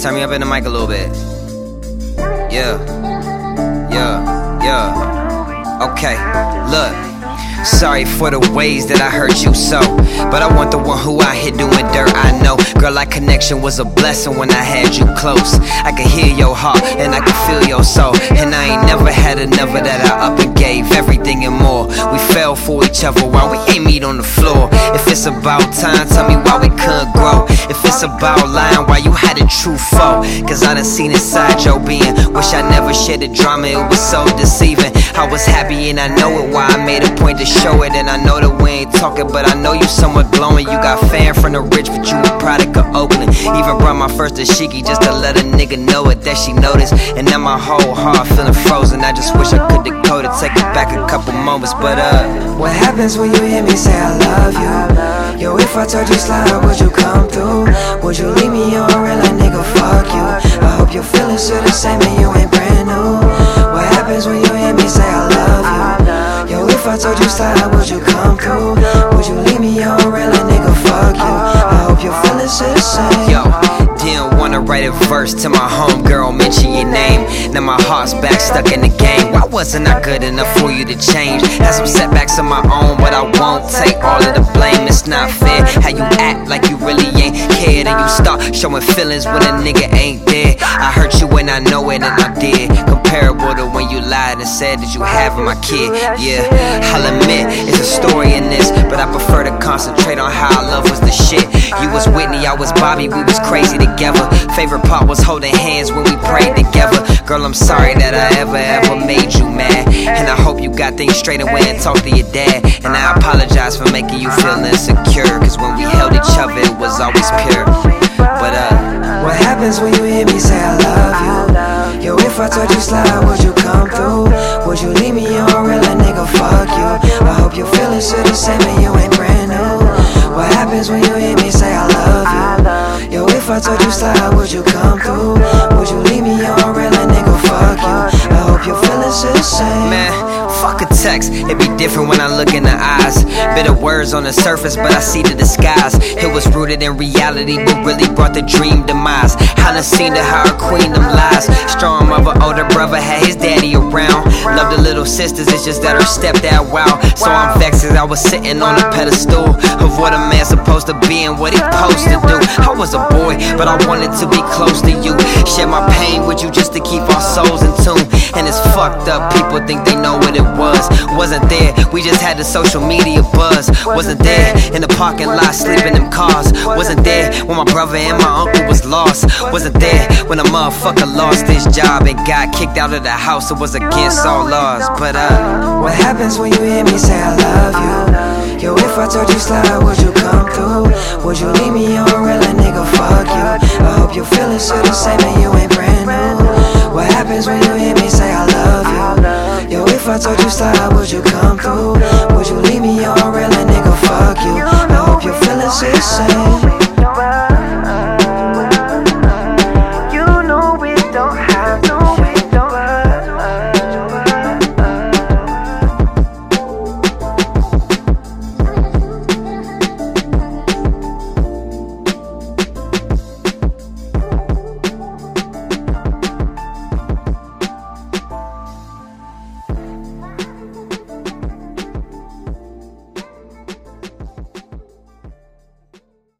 turn me up in the mic a little bit. Yeah. Yeah. Yeah. Okay. Look. Sorry for the ways that I hurt you so. But I want the one who I hit doing dirt, I know. Girl, our connection was a blessing when I had you close. I could hear your heart and I could feel your soul. And I ain't never had another that I up and gave everything and more. We fell for each other while we ain't meet on the floor. It's about time, tell me why we couldn't grow. If it's about lying, why you had a true foe. Cause I done seen inside your being. Wish I never shared the drama, it was so deceiving. I was happy and I know it, why I made a point to show it. And I know that we ain't talking, but I know you somewhat glowing. You got fan from the rich, but you a product of Oakland. Even brought my first Ashiki just to let a nigga know it that she noticed. And now my whole heart feeling frozen. I just wish I could decode it, take it back a couple moments. But uh, what happens when you hear me say I love you? Yo, if I told you slide, would you come through? Would you leave me on real like nigga? Fuck you. I hope your feelings still the same and you ain't brand new. What happens when you hear me say I love you? Yo, if I told you slide, would you come through? Would you leave me on real like nigga? Fuck you. I hope your feelings still the same. Yo, didn't wanna write a verse to my homegirl, mention your name. Now my heart's back stuck in the game. Why wasn't I good enough for you to change? Had some setbacks of my own, but I won't take all of the blame. It's not fair how you act like you really ain't cared, and you start showing feelings when a nigga ain't there. I hurt you when I know it, and I did. Comparable to when lied and said that you have my kid. Yeah, I'll admit it's a story in this, but I prefer to concentrate on how I love was the shit. You was Whitney, I was Bobby, we was crazy together. Favorite part was holding hands when we prayed together. Girl, I'm sorry that I ever, ever made you mad. And I hope you got things straight away and talked to your dad. And I apologize for making you feel insecure. Cause when we held each other, it was always pure. But uh, happens when you hear me say I love you? Yo, if I told you slide, would you come through? Would you leave me on real like nigga? Fuck you. I hope your feelings still the same and you ain't brand new. What happens when you hear me say I love you? Yo, if I told you slide, would you come through? Would you leave me on real like nigga? Fuck you. I hope your feelings still the same. Man, text. It be different when I look in the eyes. Bitter words on the surface, but I see the disguise. It was rooted in reality, but really brought the dream demise. Done seen the how queen them lies. Strong mother, older brother had his daddy around. Love the little sisters, it's just that her stepdad wow. So I'm vexed as I was sitting on a pedestal of what a man's supposed to be and what he supposed to do. I was a boy, but I wanted to be close to you. Share my pain with you just to keep our souls in tune. And it's fucked up, people think they know what it was. Wasn't there, we just had the social media buzz. Wasn't there in the parking lot sleeping in cars. Wasn't there when my brother and my uncle was lost. Wasn't there when a motherfucker lost his job and got kicked out of the house. It was against all laws. But uh, what happens when you hear me say I love you? Yo, if I told you slide, would you come through? Would you leave me on real nigga? Fuck you. I hope your feelings still the same and you ain't brand new. What happens when you hear me say I love you? Yo, if I told you slide, would you come through? Would you leave me on real like nigga? Fuck you. I hope your feelings still the same.